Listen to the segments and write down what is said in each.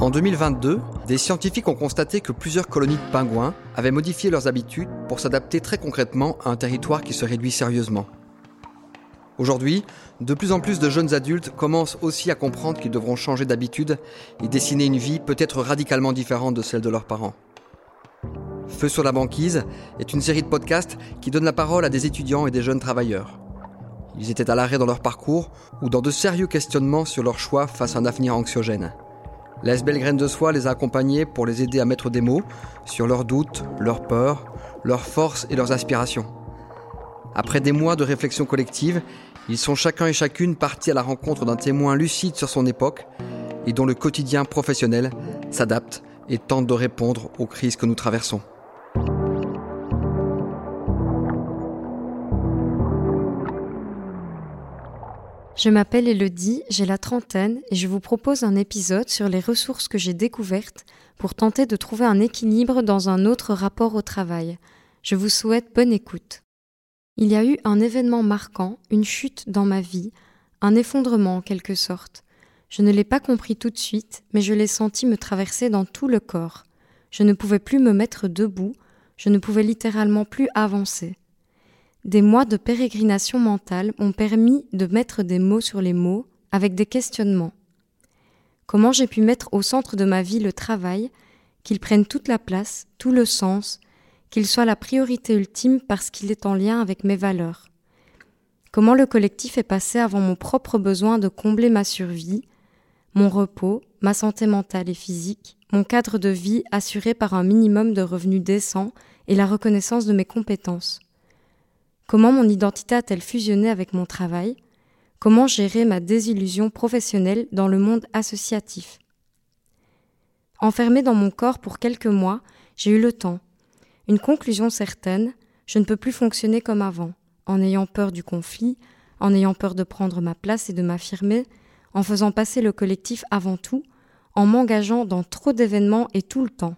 En 2022, des scientifiques ont constaté que plusieurs colonies de pingouins avaient modifié leurs habitudes pour s'adapter très concrètement à un territoire qui se réduit sérieusement. Aujourd'hui, de plus en plus de jeunes adultes commencent aussi à comprendre qu'ils devront changer d'habitude et dessiner une vie peut-être radicalement différente de celle de leurs parents. Feu sur la banquise est une série de podcasts qui donne la parole à des étudiants et des jeunes travailleurs. Ils étaient à l'arrêt dans leur parcours ou dans de sérieux questionnements sur leur choix face à un avenir anxiogène. La SBL Graine de Soie les a accompagnés pour les aider à mettre des mots sur leurs doutes, leurs peurs, leurs forces et leurs aspirations. Après des mois de réflexion collective, ils sont chacun et chacune partis à la rencontre d'un témoin lucide sur son époque et dont le quotidien professionnel s'adapte et tente de répondre aux crises que nous traversons. Je m'appelle Elodie, j'ai la trentaine et je vous propose un épisode sur les ressources que j'ai découvertes pour tenter de trouver un équilibre dans un autre rapport au travail. Je vous souhaite bonne écoute. Il y a eu un événement marquant, une chute dans ma vie, un effondrement en quelque sorte. Je ne l'ai pas compris tout de suite, mais je l'ai senti me traverser dans tout le corps. Je ne pouvais plus me mettre debout, je ne pouvais littéralement plus avancer. Des mois de pérégrination mentale m'ont permis de mettre des mots sur les mots avec des questionnements. Comment j'ai pu mettre au centre de ma vie le travail, qu'il prenne toute la place, tout le sens, qu'il soit la priorité ultime parce qu'il est en lien avec mes valeurs. Comment le collectif est passé avant mon propre besoin de combler ma survie, mon repos, ma santé mentale et physique, mon cadre de vie assuré par un minimum de revenus décents et la reconnaissance de mes compétences. Comment mon identité a-t-elle fusionné avec mon travail? Comment gérer ma désillusion professionnelle dans le monde associatif? Enfermée dans mon corps pour quelques mois, j'ai eu le temps. Une conclusion certaine, je ne peux plus fonctionner comme avant, en ayant peur du conflit, en ayant peur de prendre ma place et de m'affirmer, en faisant passer le collectif avant tout, en m'engageant dans trop d'événements et tout le temps,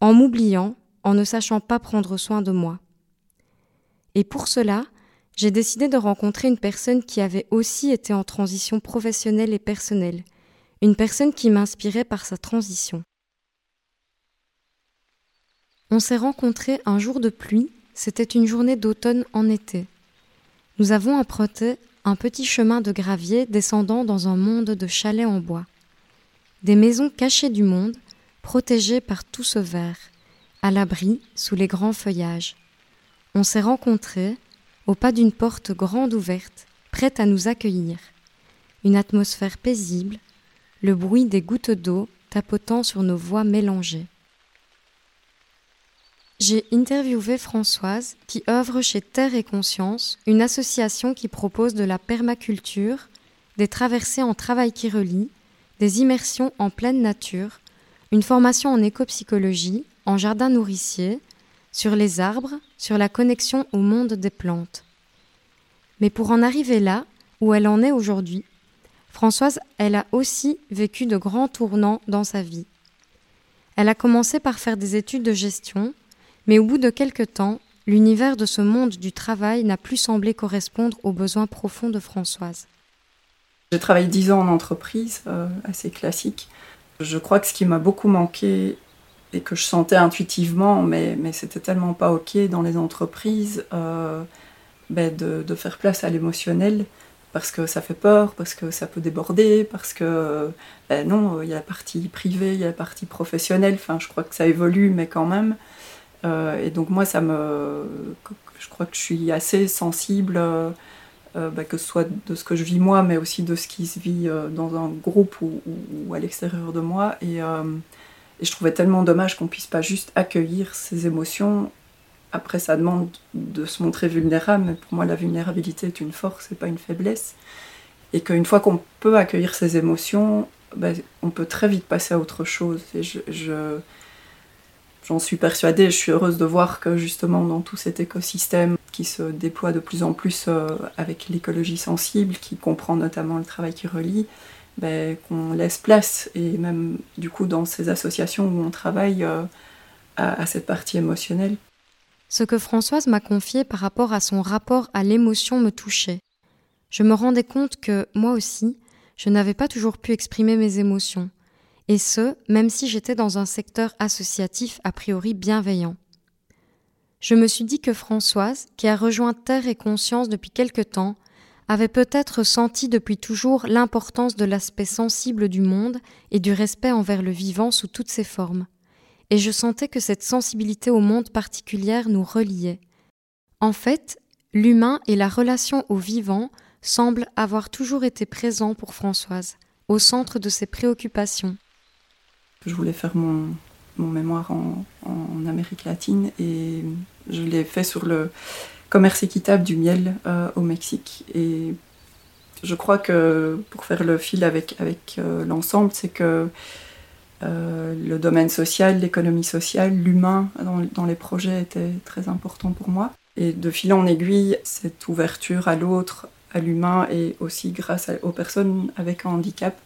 en m'oubliant, en ne sachant pas prendre soin de moi. Et pour cela, j'ai décidé de rencontrer une personne qui avait aussi été en transition professionnelle et personnelle, une personne qui m'inspirait par sa transition. On s'est rencontrés un jour de pluie, c'était une journée d'automne en été. Nous avons emprunté un petit chemin de gravier descendant dans un monde de chalets en bois. Des maisons cachées du monde, protégées par tout ce vert, à l'abri sous les grands feuillages. On s'est rencontrés au pas d'une porte grande ouverte, prête à nous accueillir. Une atmosphère paisible, le bruit des gouttes d'eau tapotant sur nos voix mélangées. J'ai interviewé Françoise qui œuvre chez Terre et Conscience, une association qui propose de la permaculture, des traversées en travail qui relie, des immersions en pleine nature, une formation en écopsychologie, en jardin nourricier, sur les arbres, sur la connexion au monde des plantes. Mais pour en arriver là, où elle en est aujourd'hui, Françoise, elle a aussi vécu de grands tournants dans sa vie. Elle a commencé par faire des études de gestion, mais au bout de quelque temps, l'univers de ce monde du travail n'a plus semblé correspondre aux besoins profonds de Françoise. J'ai travaillé dix ans en entreprise, euh, assez classique. Je crois que ce qui m'a beaucoup manqué et que je sentais intuitivement, mais, mais c'était tellement pas OK dans les entreprises euh, ben de, faire place à l'émotionnel parce que ça fait peur, parce que ça peut déborder, parce que ben non, il y a la partie privée, il y a la partie professionnelle, enfin je crois que ça évolue, mais quand même. Euh, et donc moi, ça me, je crois que je suis assez sensible, euh, ben que ce soit de ce que je vis moi, mais aussi de ce qui se vit dans un groupe ou, à l'extérieur de moi. Et et je trouvais tellement dommage qu'on puisse pas juste accueillir ces émotions. Après, ça demande de se montrer vulnérable, mais pour moi, la vulnérabilité est une force et pas une faiblesse. Et qu'une fois qu'on peut accueillir ces émotions, ben, on peut très vite passer à autre chose. Et je, je, j'en suis persuadée, je suis heureuse de voir que justement dans tout cet écosystème qui se déploie de plus en plus euh, avec l'écologie sensible, qui comprend notamment le travail qui relie, ben, qu'on laisse place, et même du coup dans ces associations où on travaille euh, à, à cette partie émotionnelle. Ce que Françoise m'a confié par rapport à son rapport à l'émotion me touchait. je me rendais compte que, moi aussi, je n'avais pas toujours pu exprimer mes émotions, et ce, même si j'étais dans un secteur associatif a priori bienveillant. Je me suis dit que Françoise, qui a rejoint Terre et Conscience depuis quelque temps, avait peut-être senti depuis toujours l'importance de l'aspect sensible du monde et du respect envers le vivant sous toutes ses formes. Et je sentais que cette sensibilité au monde particulière nous reliait. En fait, l'humain et la relation au vivant semblent avoir toujours été présents pour Françoise, au centre de ses préoccupations. Je voulais faire mon, mémoire en Amérique latine et je l'ai fait sur le, commerce équitable du miel euh, au Mexique. Et je crois que pour faire le fil avec, avec euh, l'ensemble, c'est que euh, le domaine social, l'économie sociale, l'humain dans, dans, les projets était très important pour moi. Et de fil en aiguille, cette ouverture à l'autre, à l'humain et aussi grâce aux personnes avec un handicap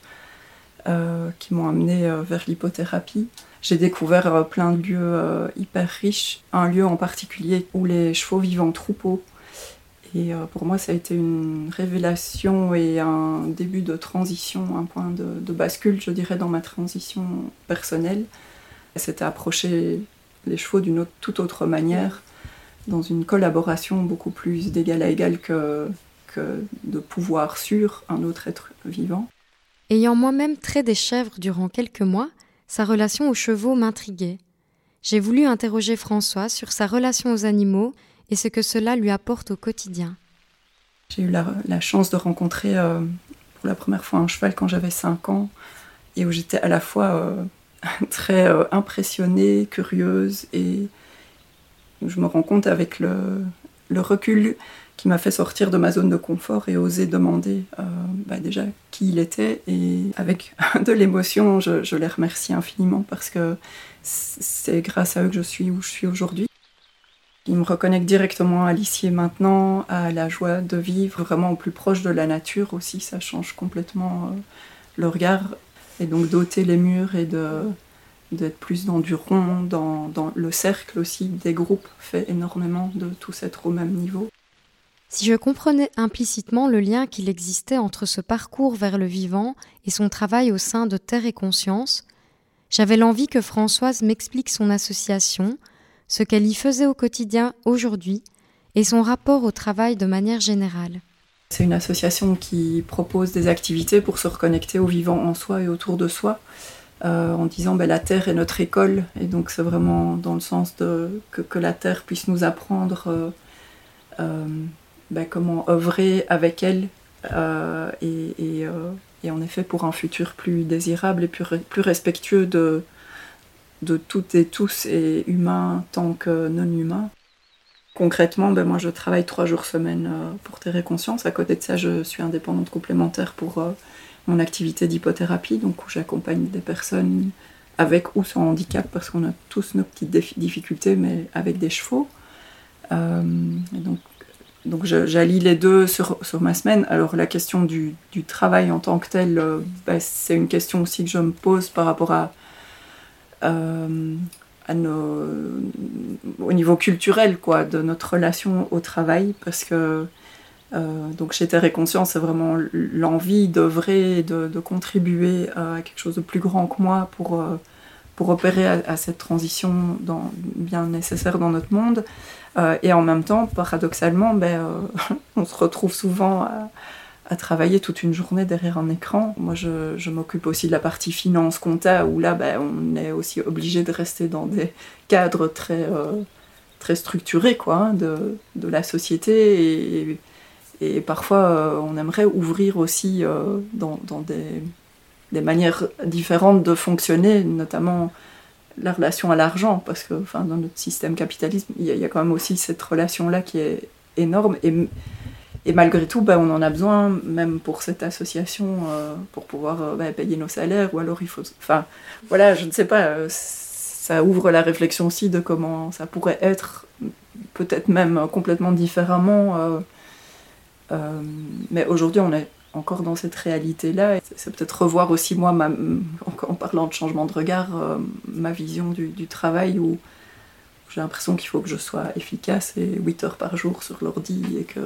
qui m'ont amené vers l'hypothérapie j'ai découvert euh, plein de lieux euh, hyper riches. Un lieu en particulier où les chevaux vivent en troupeau. Et euh, pour moi, ça a été une révélation et un début de transition, un point de, bascule, je dirais, dans ma transition personnelle. C'était approcher les chevaux d'une toute autre manière, dans une collaboration beaucoup plus d'égal à égal que, que de pouvoir sur un autre être vivant. Ayant moi-même trait des chèvres durant quelques mois, sa relation aux chevaux m'intriguait. J'ai voulu interroger François sur sa relation aux animaux et ce que cela lui apporte au quotidien. J'ai eu la, chance de rencontrer euh, pour la première fois un cheval quand j'avais 5 ans et où j'étais à la fois euh, très euh, impressionnée, curieuse et je me rends compte avec le, le recul qui m'a fait sortir de ma zone de confort et oser demander euh, bah, déjà qui il était. Et avec de l'émotion, je, les remercie infiniment parce que c'est grâce à eux que je suis où je suis aujourd'hui. Ils me reconnectent directement à l'ici et maintenant, à la joie de vivre, vraiment au plus proche de la nature aussi. Ça change complètement euh, le regard. Et donc d'ôter les murs et d'être plus dans du rond, dans, dans, le cercle aussi des groupes fait énormément de tous être au même niveau. Si je comprenais implicitement le lien qu'il existait entre ce parcours vers le vivant et son travail au sein de Terre et Conscience, j'avais l'envie que Françoise m'explique son association, ce qu'elle y faisait au quotidien aujourd'hui et son rapport au travail de manière générale. C'est une association qui propose des activités pour se reconnecter au vivant en soi et autour de soi, euh, en disant ben, la Terre est notre école, et donc c'est vraiment dans le sens que, la Terre puisse nous apprendre euh, euh, ben, comment œuvrer avec elle euh, euh, et, en effet pour un futur plus désirable et plus, respectueux de, toutes et tous, et humains tant que non humains. Concrètement, ben moi je travaille trois jours semaine euh, pour Terre et Conscience. À côté de ça, je suis indépendante complémentaire pour mon activité d'hypothérapie, donc où j'accompagne des personnes avec ou sans handicap, parce qu'on a tous nos petites difficultés, mais avec des chevaux. donc donc j'allie les deux sur, sur, ma semaine. Alors la question du, du travail en tant que tel, euh, bah, c'est une question aussi que je me pose par rapport à, euh, au niveau culturel quoi, de notre relation au travail. Parce que euh, donc chez Terre et Conscience, c'est vraiment l'envie d'œuvrer, de, de, contribuer à quelque chose de plus grand que moi pour, pour opérer à, cette transition bien nécessaire dans notre monde. Euh, et en même temps, paradoxalement, ben, euh, on se retrouve souvent à, travailler toute une journée derrière un écran. Moi, je, m'occupe aussi de la partie finance, compta, où là, ben, on est aussi obligé de rester dans des cadres très, euh, très structurés quoi, hein, de, de, la société. Et, parfois, on aimerait ouvrir aussi dans des, des, manières différentes de fonctionner, notamment la relation à l'argent, parce que enfin, dans notre système capitaliste, il y, a quand même aussi cette relation-là qui est énorme. Et, et malgré tout, ben, on en a besoin, même pour cette association, euh, pour pouvoir euh, ben, payer nos salaires, ou alors il faut... Enfin, voilà, je ne sais pas, euh, ça ouvre la réflexion aussi de comment ça pourrait être, peut-être même complètement différemment. mais aujourd'hui, on est encore dans cette réalité-là. C'est peut-être revoir aussi, moi, en parlant de changement de regard, euh, ma vision du, travail où j'ai l'impression qu'il faut que je sois efficace et 8 heures par jour sur l'ordi et que,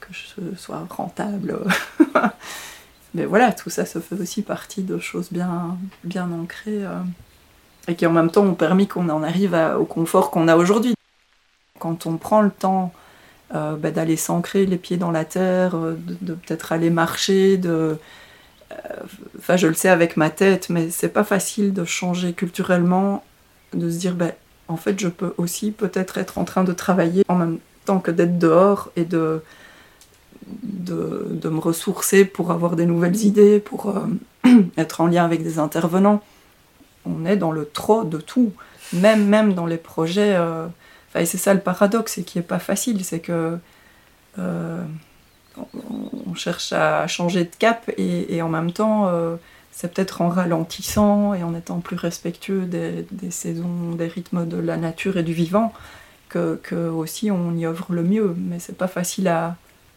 que que je sois rentable. Mais voilà, tout ça, ça fait aussi partie de choses bien, bien ancrées euh, et qui en même temps ont permis qu'on en arrive au confort qu'on a aujourd'hui. Quand on prend le temps euh, bah, d'aller s'ancrer les pieds dans la terre, euh, de, peut-être aller marcher, de... Enfin, je le sais avec ma tête, mais c'est pas facile de changer culturellement, de se dire, bah, en fait, je peux aussi peut-être être en train de travailler en même temps que d'être dehors et de, de, me ressourcer pour avoir des nouvelles idées, pour euh, être en lien avec des intervenants. On est dans le trop de tout, même, même dans les projets. Euh, et c'est ça le paradoxe, et qui n'est pas facile, c'est que euh, on cherche à changer de cap et, en même temps, c'est peut-être en ralentissant et en étant plus respectueux des, saisons, des rythmes de la nature et du vivant que, aussi on y œuvre le mieux. Mais c'est pas facile à,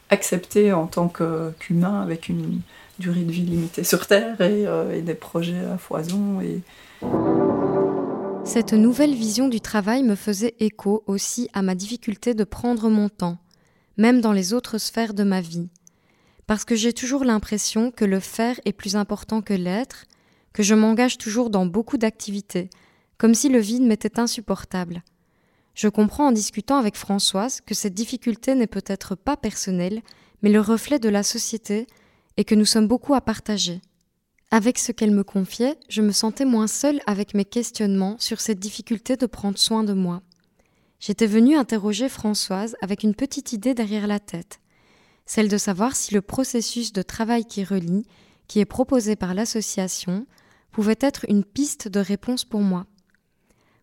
accepté en tant qu'humain avec une durée de vie limitée sur Terre et, euh, des projets à foison. Cette nouvelle vision du travail me faisait écho aussi à ma difficulté de prendre mon temps, même dans les autres sphères de ma vie. Parce que j'ai toujours l'impression que le faire est plus important que l'être, que je m'engage toujours dans beaucoup d'activités, comme si le vide m'était insupportable. Je comprends en discutant avec Françoise que cette difficulté n'est peut-être pas personnelle, mais le reflet de la société et que nous sommes beaucoup à partager. Avec ce qu'elle me confiait, je me sentais moins seule avec mes questionnements sur cette difficulté de prendre soin de moi. J'étais venue interroger Françoise avec une petite idée derrière la tête, celle de savoir si le processus de travail qui relie, qui est proposé par l'association, pouvait être une piste de réponse pour moi.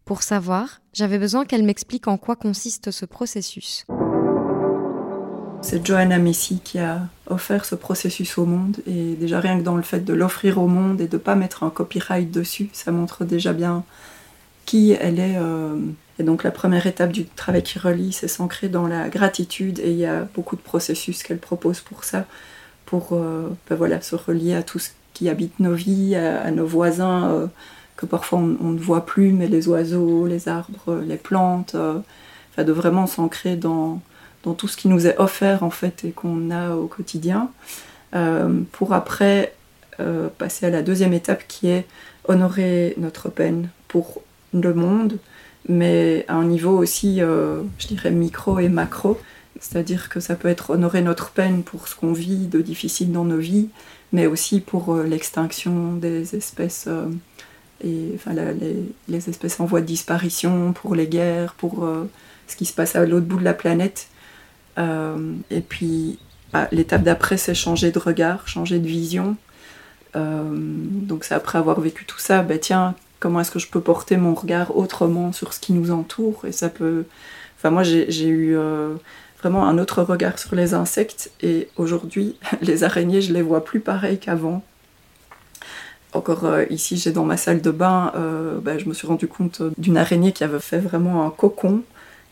Pour savoir, j'avais besoin qu'elle m'explique en quoi consiste ce processus. C'est Johanna Messi qui a offert ce processus au monde et déjà rien que dans le fait de l'offrir au monde et de ne pas mettre un copyright dessus, ça montre déjà bien qui elle est. Euh. Et donc la première étape du travail qui relie, c'est s'ancrer dans la gratitude et il y a beaucoup de processus qu'elle propose pour ça, pour euh, ben voilà, se relier à tout ce qui habite nos vies, à, nos voisins. Euh, que parfois on, ne voit plus, mais les oiseaux, les arbres, les plantes, euh, de vraiment s'ancrer dans, dans tout ce qui nous est offert en fait et qu'on a au quotidien, euh, pour après euh, passer à la deuxième étape qui est honorer notre peine pour le monde, mais à un niveau aussi, je dirais, micro et macro. C'est-à-dire que ça peut être honorer notre peine pour ce qu'on vit de difficile dans nos vies, mais aussi pour l'extinction des espèces et enfin, les, espèces en voie de disparition, pour les guerres, pour euh, ce qui se passe à l'autre bout de la planète. Euh, et puis bah, l'étape d'après, c'est changer de regard, changer de vision. Euh, donc c'est après avoir vécu tout ça, bah, tiens, comment est-ce que je peux porter mon regard autrement sur ce qui nous entoure? Et ça peut... Enfin moi j'ai eu vraiment un autre regard sur les insectes et aujourd'hui les araignées je les vois plus pareil qu'avant encore euh, ici, j'ai dans ma salle de bain, euh, bah, je me suis rendu compte d'une araignée qui avait fait vraiment un cocon.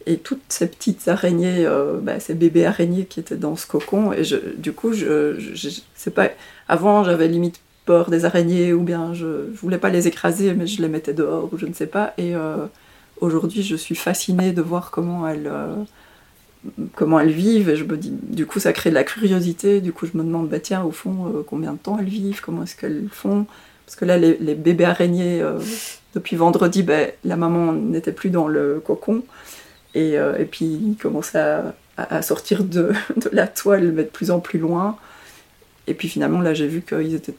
Et toutes ces petites araignées, euh, bah, ces bébés araignées qui étaient dans ce cocon. Et du coup, je, je, pas. Avant, j'avais limite peur des araignées ou bien je, ne voulais pas les écraser, mais je les mettais dehors ou je ne sais pas. Et aujourd'hui, je suis fascinée de voir comment elles comment elles vivent et je me dis du coup ça crée de la curiosité du coup je me demande bah tiens au fond combien de temps elles vivent? Comment est-ce qu'elles font? Parce que là, les, bébés araignées, euh, depuis vendredi, ben, la maman n'était plus dans le cocon. Et, euh, puis, ils commençaient à, sortir de, la toile, mais de plus en plus loin. Et puis finalement, là, j'ai vu qu'elles étaient,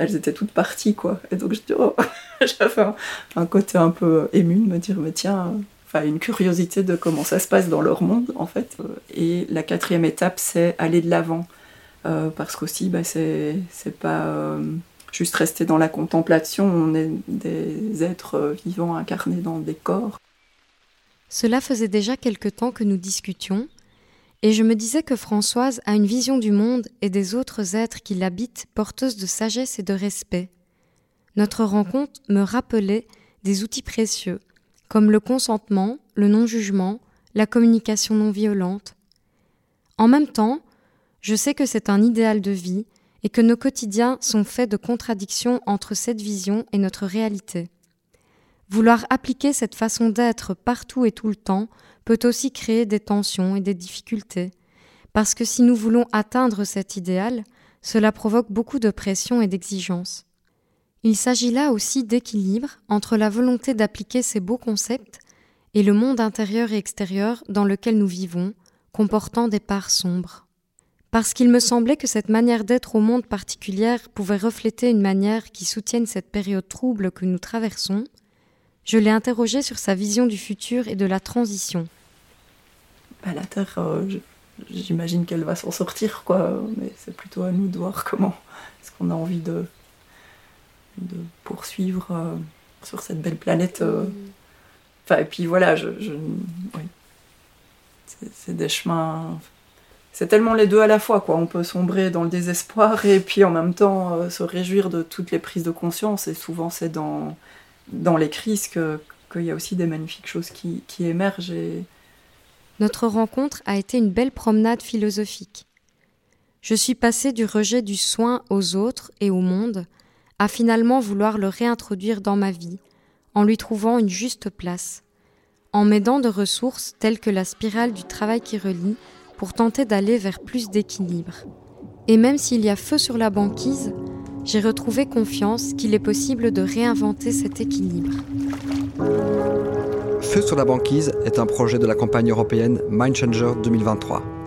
étaient toutes parties, quoi. Et donc, oh, j'avais un, côté un peu ému de me dire, mais tiens, enfin, une curiosité de comment ça se passe dans leur monde, en fait. Et la quatrième étape, c'est aller de l'avant. Euh, parce qu'aussi, bah, c'est pas juste rester dans la contemplation, on est des êtres vivants incarnés dans des corps. Cela faisait déjà quelque temps que nous discutions, et je me disais que Françoise a une vision du monde et des autres êtres qui l'habitent porteuse de sagesse et de respect. Notre rencontre me rappelait des outils précieux, comme le consentement, le non-jugement, la communication non violente. En même temps, je sais que c'est un idéal de vie et que nos quotidiens sont faits de contradictions entre cette vision et notre réalité. Vouloir appliquer cette façon d'être partout et tout le temps peut aussi créer des tensions et des difficultés, Parce que si nous voulons atteindre cet idéal, cela provoque beaucoup de pression et d'exigence. Il s'agit là aussi d'équilibre entre la volonté d'appliquer ces beaux concepts et le monde intérieur et extérieur dans lequel nous vivons, comportant des parts sombres. Parce qu'il me semblait que cette manière d'être au monde particulière pouvait refléter une manière qui soutienne cette période trouble que nous traversons, je l'ai interrogé sur sa vision du futur et de la transition. Bah, la Terre, euh, j'imagine qu'elle va s'en sortir, quoi, mais c'est plutôt à nous de voir comment est-ce qu'on a envie de, poursuivre euh, sur cette belle planète. Euh. Enfin, et puis voilà, c'est des chemins. C'est tellement les deux à la fois, quoi. On peut sombrer dans le désespoir et puis en même temps se réjouir de toutes les prises de conscience. Et souvent, c'est dans, dans les crises qu'il y a aussi des magnifiques choses qui, qui émergent. Et... Notre rencontre a été une belle promenade philosophique. Je suis passée du rejet du soin aux autres et au monde à finalement vouloir le réintroduire dans ma vie, en lui trouvant une juste place, en m'aidant de ressources telles que la spirale du travail qui relie pour tenter d'aller vers plus d'équilibre. Et même s'il y a feu sur la banquise, j'ai retrouvé confiance qu'il est possible de réinventer cet équilibre. Feu sur la banquise est un projet de la campagne européenne Mind Changer 2023.